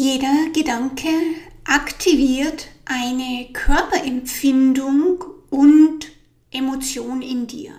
Jeder Gedanke aktiviert eine Körperempfindung und Emotion in dir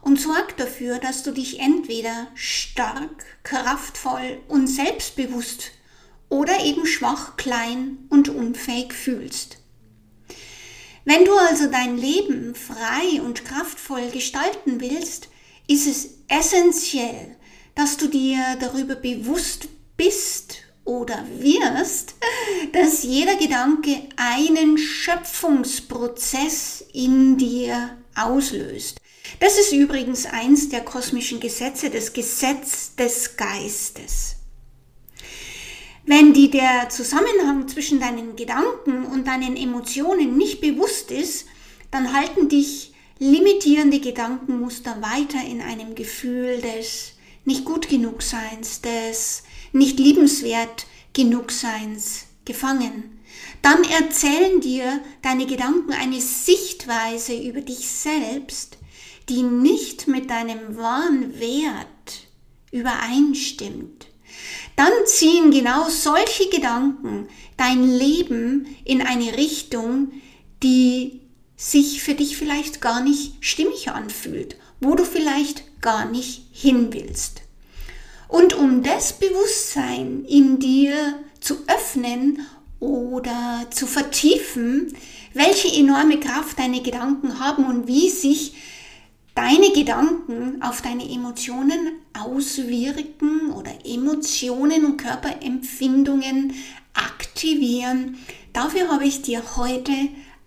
und sorgt dafür, dass du dich entweder stark, kraftvoll und selbstbewusst oder eben schwach, klein und unfähig fühlst. Wenn du also dein Leben frei und kraftvoll gestalten willst, ist es essentiell, dass du dir darüber bewusst bist oder wirst, dass jeder Gedanke einen Schöpfungsprozess in dir auslöst. Das ist übrigens eins der kosmischen Gesetze, das Gesetz des Geistes. Wenn dir der Zusammenhang zwischen deinen Gedanken und deinen Emotionen nicht bewusst ist, dann halten dich limitierende Gedankenmuster weiter in einem Gefühl des nicht gut genug Seins, des nicht liebenswert genug Seins gefangen. Dann erzählen dir deine Gedanken eine Sichtweise über dich selbst, die nicht mit deinem wahren Wert übereinstimmt. Dann ziehen genau solche Gedanken dein Leben in eine Richtung, die sich für dich vielleicht gar nicht stimmig anfühlt, wo du vielleicht gar nicht hin willst. Und um das Bewusstsein in dir zu öffnen oder zu vertiefen, welche enorme Kraft deine Gedanken haben und wie sich deine Gedanken auf deine Emotionen auswirken oder Emotionen und Körperempfindungen aktivieren, dafür habe ich dir heute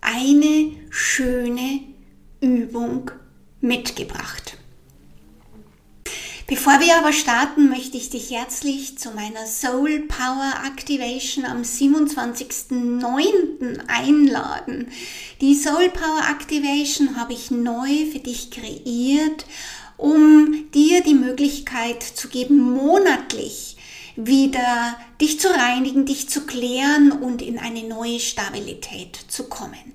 eine schöne Übung mitgebracht. Bevor wir aber starten, möchte ich dich herzlich zu meiner Soul Power Activation am 27.09. einladen. Die Soul Power Activation habe ich neu für dich kreiert, um dir die Möglichkeit zu geben, monatlich wieder dich zu reinigen, dich zu klären und in eine neue Stabilität zu kommen.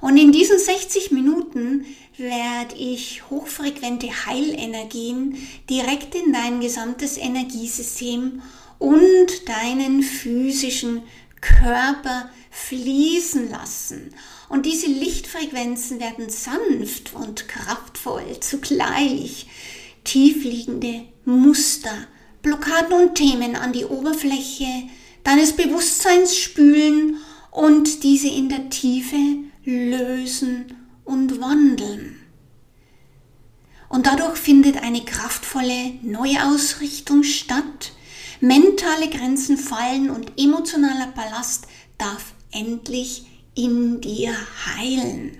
Und in diesen 60 Minuten werde ich hochfrequente Heilenergien direkt in dein gesamtes Energiesystem und deinen physischen Körper fließen lassen. Und diese Lichtfrequenzen werden sanft und kraftvoll zugleich tiefliegende Muster, Blockaden und Themen an die Oberfläche deines Bewusstseins spülen und diese in der Tiefe lösen und wandeln. Und dadurch findet eine kraftvolle Neuausrichtung statt, mentale Grenzen fallen und emotionaler Ballast darf endlich in dir heilen.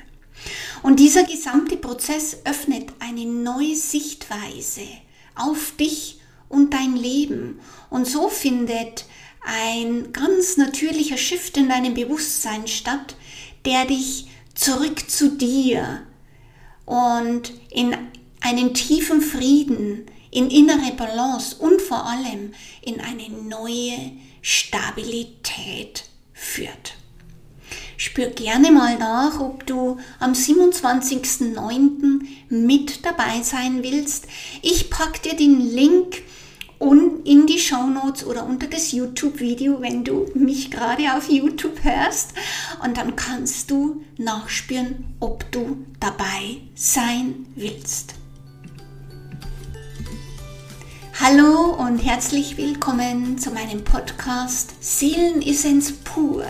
Und dieser gesamte Prozess öffnet eine neue Sichtweise auf dich und dein Leben. Und so findet ein ganz natürlicher Shift in deinem Bewusstsein statt, der dich zurück zu dir und in einen tiefen Frieden, in innere Balance und vor allem in eine neue Stabilität führt. Spür gerne mal nach, ob du am 27.09. mit dabei sein willst. Ich packe dir den Link und in die Show Notes oder unter das YouTube-Video, wenn du mich gerade auf YouTube hörst. Und dann kannst du nachspüren, ob du dabei sein willst. Hallo und herzlich willkommen zu meinem Podcast Seelenessenz pur,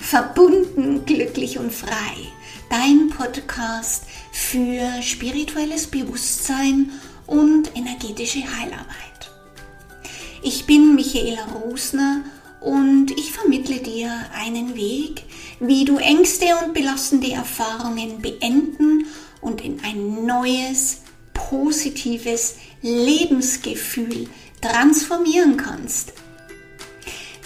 verbunden, glücklich und frei. Dein Podcast für spirituelles Bewusstsein und energetische Heilarbeit. Ich bin Michaela Rosner und ich vermittle dir einen Weg, wie du Ängste und belastende Erfahrungen beenden und in ein neues, positives Lebensgefühl transformieren kannst.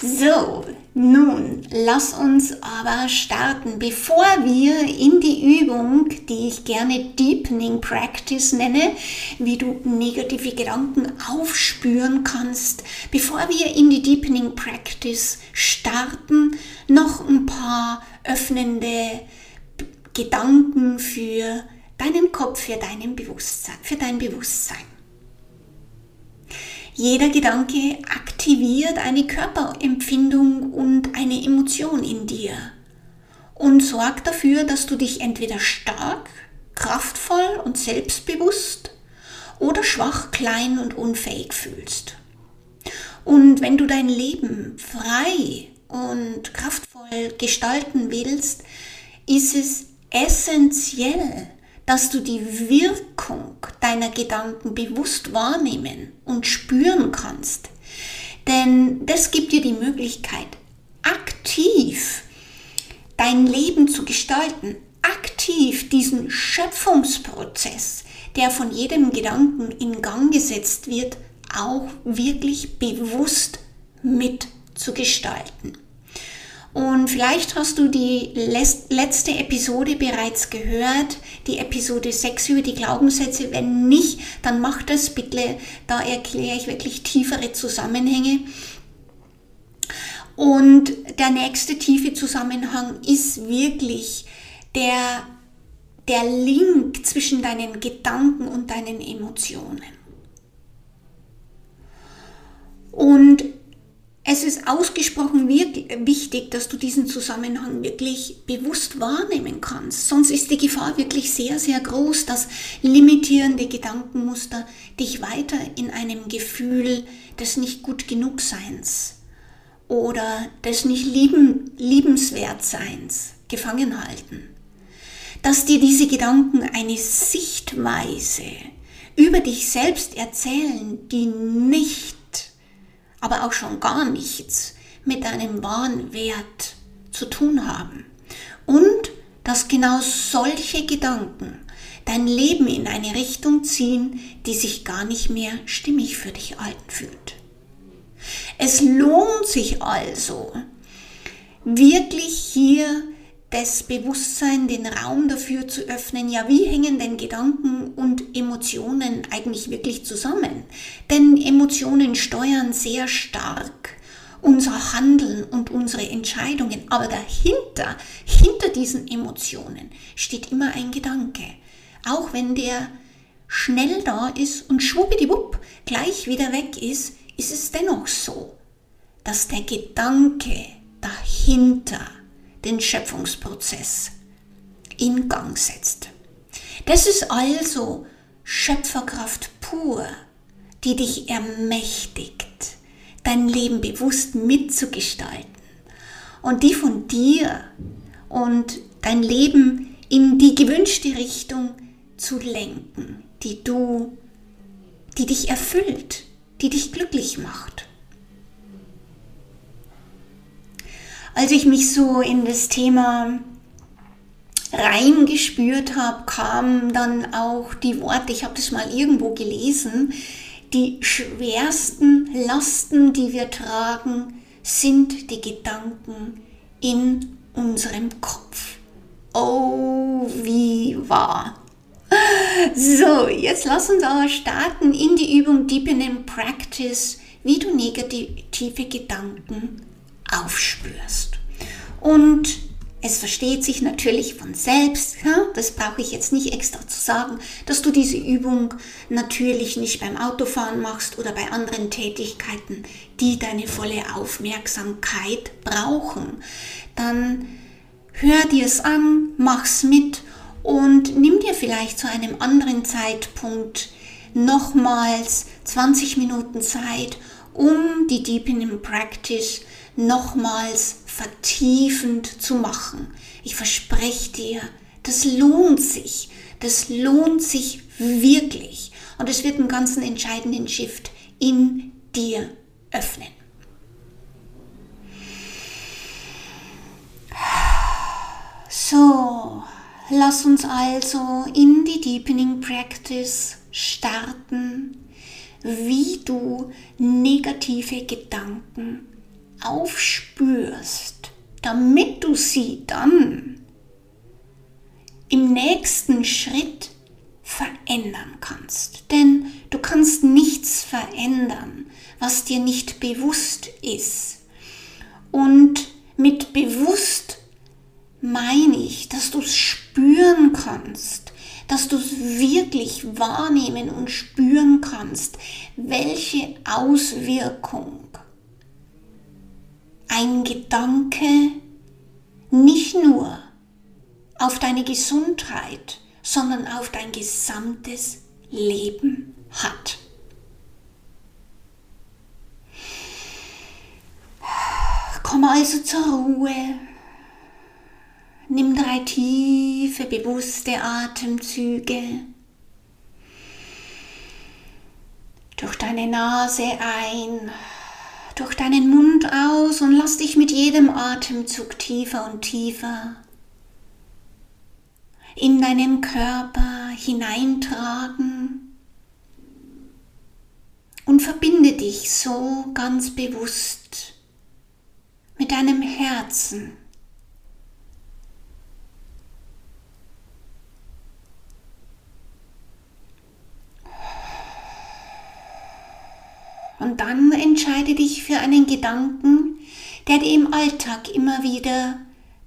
So, nun, lass uns aber starten. Bevor wir in die Übung, die ich gerne Deepening Practice nenne, wie du negative Gedanken aufspüren kannst, bevor wir in die Deepening Practice starten, noch ein paar öffnende Gedanken für deinen Kopf, für dein Bewusstsein, für dein Bewusstsein. Jeder Gedanke aktiviert eine Körperempfindung Emotion in dir und sorg dafür, dass du dich entweder stark, kraftvoll und selbstbewusst oder schwach, klein und unfähig fühlst. Und wenn du dein Leben frei und kraftvoll gestalten willst, ist es essentiell, dass du die Wirkung deiner Gedanken bewusst wahrnehmen und spüren kannst. Denn das gibt dir die Möglichkeit, aktiv dein Leben zu gestalten, aktiv diesen Schöpfungsprozess, der von jedem Gedanken in Gang gesetzt wird, auch wirklich bewusst mitzugestalten. Und vielleicht hast du die letzte Episode bereits gehört, die Episode 6 über die Glaubenssätze. Wenn nicht, dann mach das bitte. Da erkläre ich wirklich tiefere Zusammenhänge. Und der nächste tiefe Zusammenhang ist wirklich der, der Link zwischen deinen Gedanken und deinen Emotionen. Und es ist ausgesprochen wichtig, dass du diesen Zusammenhang wirklich bewusst wahrnehmen kannst. Sonst ist die Gefahr wirklich sehr, sehr groß, dass limitierende Gedankenmuster dich weiter in einem Gefühl des nicht gut genug Seins oder des nicht lieben, liebenswert Seins gefangen halten. Dass dir diese Gedanken eine Sichtweise über dich selbst erzählen, die nicht aber auch schon gar nichts mit deinem wahren Wert zu tun haben. Und dass genau solche Gedanken dein Leben in eine Richtung ziehen, die sich gar nicht mehr stimmig für dich fühlt. Es lohnt sich also, wirklich hier das Bewusstsein, den Raum dafür zu öffnen, ja, wie hängen denn Gedanken und Emotionen eigentlich wirklich zusammen? Denn Emotionen steuern sehr stark unser Handeln und unsere Entscheidungen. Aber dahinter, hinter diesen Emotionen steht immer ein Gedanke. Auch wenn der schnell da ist und schwuppdiwupp gleich wieder weg ist, ist es dennoch so, dass der Gedanke dahinter den Schöpfungsprozess in Gang setzt. Das ist also Schöpferkraft pur, die dich ermächtigt, dein Leben bewusst mitzugestalten und die von dir und dein Leben in die gewünschte Richtung zu lenken, die du, die dich erfüllt, die dich glücklich macht. Als ich mich so in das Thema reingespürt habe, kamen dann auch die Worte, ich habe das mal irgendwo gelesen, die schwersten Lasten, die wir tragen, sind die Gedanken in unserem Kopf. Oh, wie wahr. So, jetzt lass uns aber starten in die Übung Deepening Practice, wie du negative Gedanken aufspürst. Und es versteht sich natürlich von selbst, ja? das brauche ich jetzt nicht extra zu sagen, dass du diese Übung natürlich nicht beim Autofahren machst oder bei anderen Tätigkeiten, die deine volle Aufmerksamkeit brauchen. Dann hör dir es an, mach's mit und nimm dir vielleicht zu einem anderen Zeitpunkt nochmals 20 Minuten Zeit, um die Deepening Practice nochmals vertiefend zu machen. Ich verspreche dir, das lohnt sich. Das lohnt sich wirklich. Und es wird einen ganzen entscheidenden Shift in dir öffnen. So, lass uns also in die Deepening Practice starten, wie du negative Gedanken aufspürst, damit du sie dann im nächsten Schritt verändern kannst. Denn du kannst nichts verändern, was dir nicht bewusst ist. Und mit bewusst meine ich, dass du es spüren kannst, dass du es wirklich wahrnehmen und spüren kannst, welche Auswirkung ein Gedanke nicht nur auf deine Gesundheit, sondern auf dein gesamtes Leben hat. Komm also zur Ruhe. Nimm drei tiefe, bewusste Atemzüge. Durch deine Nase ein, durch deinen Mund aus und lass dich mit jedem Atemzug tiefer und tiefer in deinen Körper hineintragen und verbinde dich so ganz bewusst mit deinem Herzen. Und dann entscheide dich für einen Gedanken, der dir im Alltag immer wieder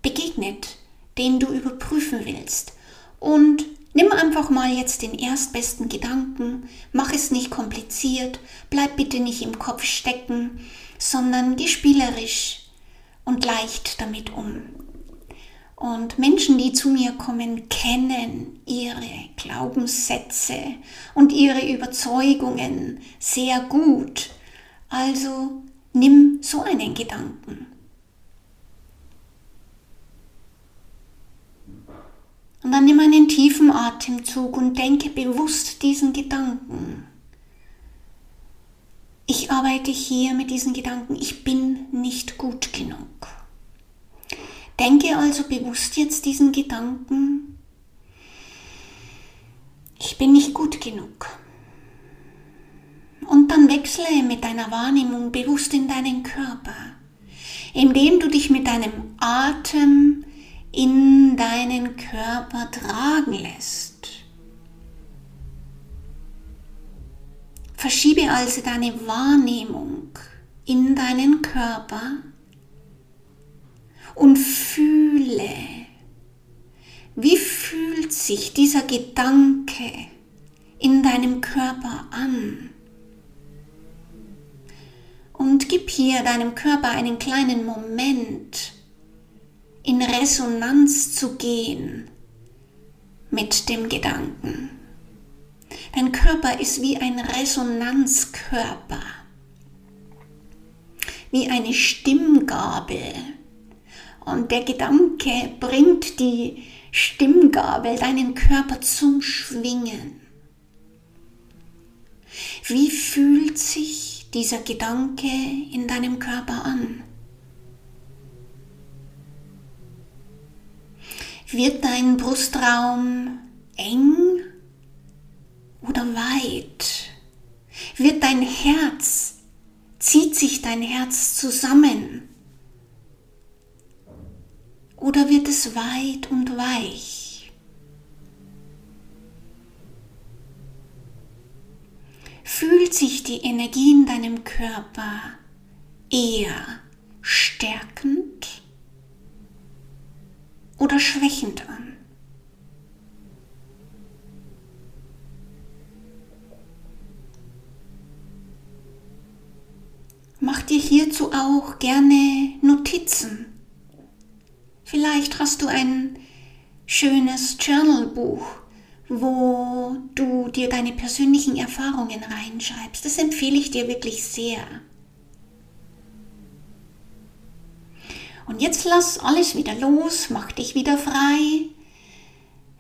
begegnet, den du überprüfen willst. Und nimm einfach mal jetzt den erstbesten Gedanken, mach es nicht kompliziert, bleib bitte nicht im Kopf stecken, sondern geh spielerisch und leicht damit um. Und Menschen, die zu mir kommen, kennen ihre Glaubenssätze und ihre Überzeugungen sehr gut. Also nimm so einen Gedanken. Und dann nimm einen tiefen Atemzug und denke bewusst diesen Gedanken. Ich arbeite hier mit diesen Gedanken, ich bin nicht gut genug. Denke also bewusst jetzt diesen Gedanken, ich bin nicht gut genug. Und dann wechsle mit deiner Wahrnehmung bewusst in deinen Körper, indem du dich mit deinem Atem in deinen Körper tragen lässt. Verschiebe also deine Wahrnehmung in deinen Körper und fühle, wie fühlt sich dieser Gedanke in deinem Körper an. Und gib hier deinem Körper einen kleinen Moment, in Resonanz zu gehen mit dem Gedanken. Dein Körper ist wie ein Resonanzkörper, wie eine Stimmgabel und der Gedanke bringt die Stimmgabel, deinen Körper zum Schwingen. Wie fühlt sich dieser Gedanke in deinem Körper an? Wird dein Brustraum eng oder weit? Wird dein Herz, zieht sich dein Herz zusammen? Oder wird es weit und weich? Fühlt sich die Energie in deinem Körper eher stärkend oder schwächend an? Mach dir hierzu auch gerne Notizen Vielleicht hast du ein schönes Journalbuch, wo du dir deine persönlichen Erfahrungen reinschreibst. Das empfehle ich dir wirklich sehr. Und jetzt lass alles wieder los, mach dich wieder frei.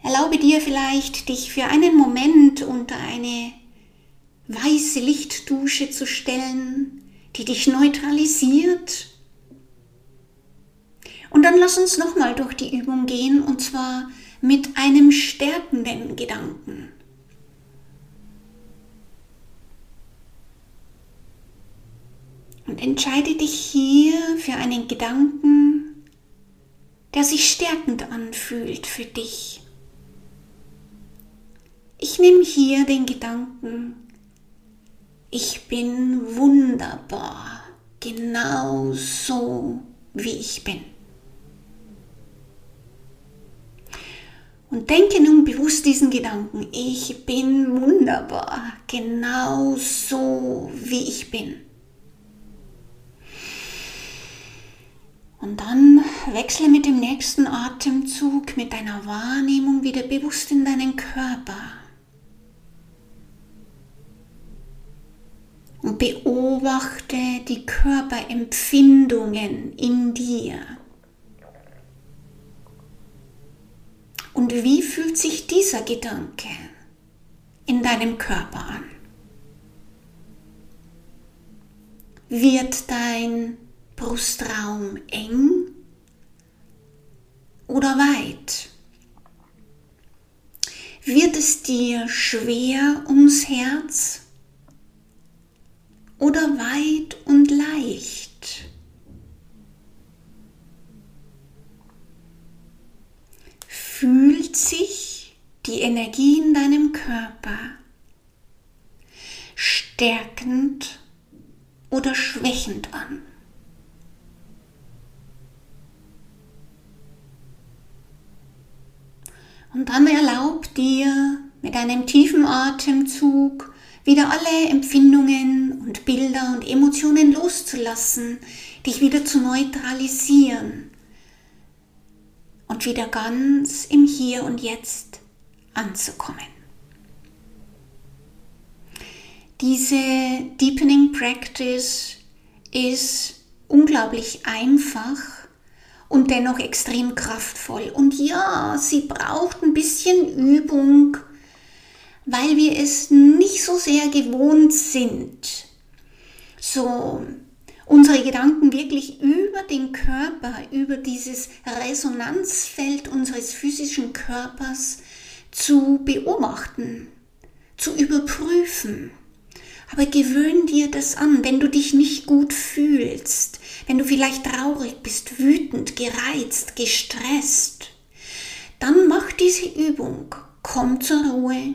Erlaube dir vielleicht, dich für einen Moment unter eine weiße Lichtdusche zu stellen, die dich neutralisiert und dann lass uns nochmal durch die Übung gehen und zwar mit einem stärkenden Gedanken. Und entscheide dich hier für einen Gedanken, der sich stärkend anfühlt für dich. Ich nehme hier den Gedanken, ich bin wunderbar, genau so wie ich bin. Und denke nun bewusst diesen Gedanken, ich bin wunderbar, genau so wie ich bin. Und dann wechsle mit dem nächsten Atemzug, mit deiner Wahrnehmung wieder bewusst in deinen Körper. Und beobachte die Körperempfindungen in dir. Und wie fühlt sich dieser Gedanke in deinem Körper an? Wird dein Brustraum eng oder weit? Wird es dir schwer ums Herz oder weit und leicht? Fühlt sich die Energie in deinem Körper stärkend oder schwächend an? Und dann erlaub dir mit einem tiefen Atemzug wieder alle Empfindungen und Bilder und Emotionen loszulassen, dich wieder zu neutralisieren und wieder ganz im Hier und Jetzt anzukommen. Diese Deepening Practice ist unglaublich einfach und dennoch extrem kraftvoll. Und ja, sie braucht ein bisschen Übung, weil wir es nicht so sehr gewohnt sind, so unsere Gedanken wirklich über den Körper, über dieses Resonanzfeld unseres physischen Körpers zu beobachten, zu überprüfen. Aber gewöhn dir das an, wenn du dich nicht gut fühlst, wenn du vielleicht traurig bist, wütend, gereizt, gestresst, dann mach diese Übung. Komm zur Ruhe.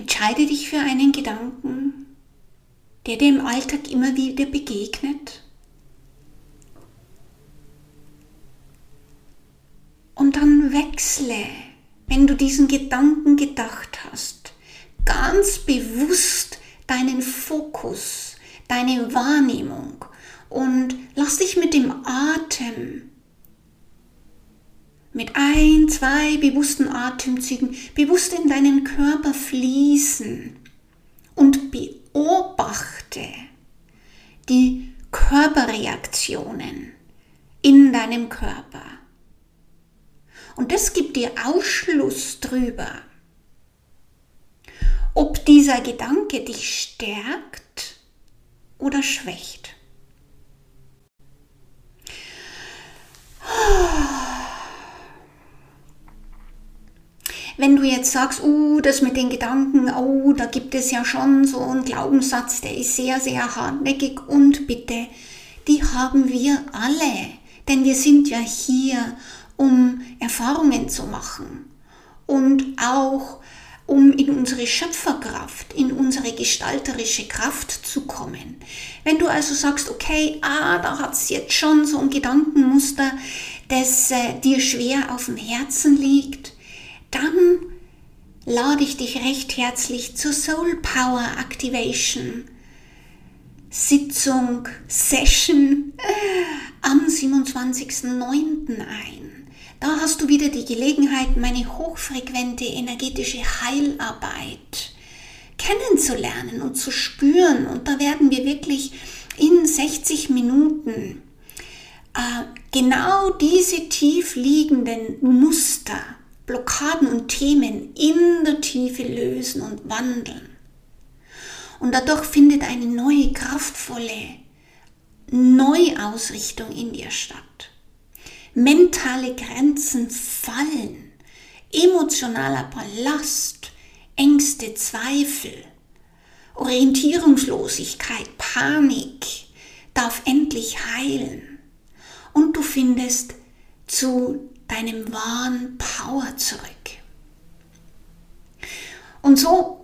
Entscheide dich für einen Gedanken, der dir im Alltag immer wieder begegnet. Und dann wechsle wenn du diesen Gedanken gedacht hast, ganz bewusst deinen Fokus, deine Wahrnehmung und lass dich mit dem Atem, mit ein, zwei bewussten Atemzügen bewusst in deinen Körper fließen und beobachte die Körperreaktionen in deinem Körper. Und das gibt dir Ausschluss drüber, ob dieser Gedanke dich stärkt oder schwächt. Wenn du jetzt sagst, oh, das mit den Gedanken, oh, da gibt es ja schon so einen Glaubenssatz, der ist sehr, sehr hartnäckig. Und bitte, die haben wir alle, denn wir sind ja hier, um Erfahrungen zu machen. Und auch um in unsere Schöpferkraft, in unsere gestalterische Kraft zu kommen. Wenn du also sagst, okay, ah, da hat es jetzt schon so ein Gedankenmuster, das äh, dir schwer auf dem Herzen liegt, dann lade ich dich recht herzlich zur Soul Power Activation Sitzung, Session äh, am 27.09. ein. Da hast du wieder die Gelegenheit, meine hochfrequente energetische Heilarbeit kennenzulernen und zu spüren. Und da werden wir wirklich in 60 Minuten äh, genau diese tief liegenden Muster, Blockaden und Themen in der Tiefe lösen und wandeln. Und dadurch findet eine neue, kraftvolle Neuausrichtung in dir statt. Mentale Grenzen fallen, emotionaler Ballast, Ängste, Zweifel, Orientierungslosigkeit, Panik darf endlich heilen. Und du findest zu deinem wahren Power zurück. Und so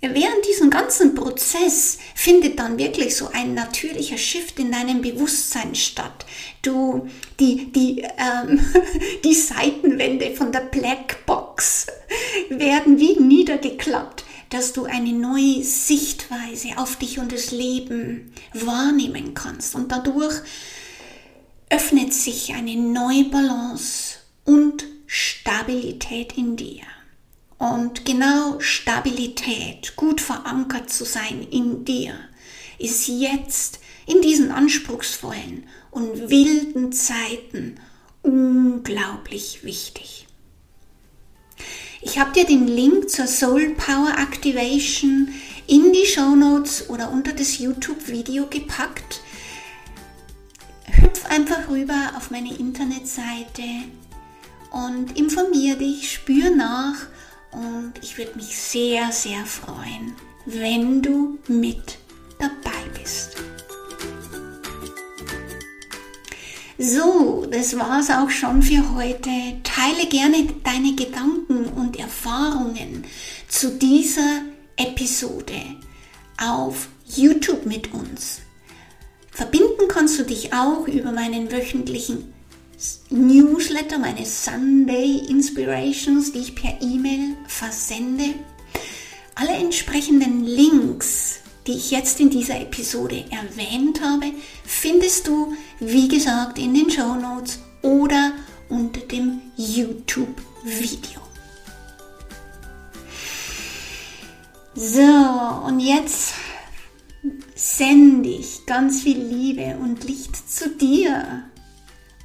Während diesem ganzen Prozess findet dann wirklich so ein natürlicher Shift in deinem Bewusstsein statt. Du, die, die, ähm, die Seitenwände von der Blackbox werden wie niedergeklappt, dass du eine neue Sichtweise auf dich und das Leben wahrnehmen kannst. Und dadurch öffnet sich eine neue Balance und Stabilität in dir. Und genau Stabilität, gut verankert zu sein in dir, ist jetzt in diesen anspruchsvollen und wilden Zeiten unglaublich wichtig. Ich habe dir den Link zur Soul Power Activation in die Show Notes oder unter das YouTube-Video gepackt. Hüpf einfach rüber auf meine Internetseite und informiere dich, spür nach und ich würde mich sehr, sehr freuen, wenn du mit dabei bist. So, das war's auch schon für heute. Teile gerne deine Gedanken und Erfahrungen zu dieser Episode auf YouTube mit uns. Verbinden kannst du dich auch über meinen wöchentlichen Newsletter, meine Sunday Inspirations, die ich per E-Mail versende. Alle entsprechenden Links, die ich jetzt in dieser Episode erwähnt habe, findest du, wie gesagt, in den Show Notes oder unter dem YouTube-Video. So, und jetzt sende ich ganz viel Liebe und Licht zu dir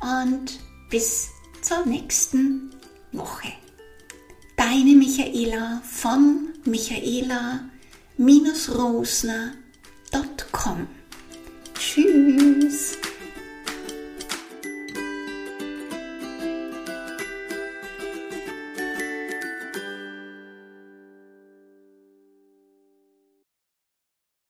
und bis zur nächsten Woche. Deine Michaela von michaela-rosner.com. Tschüss.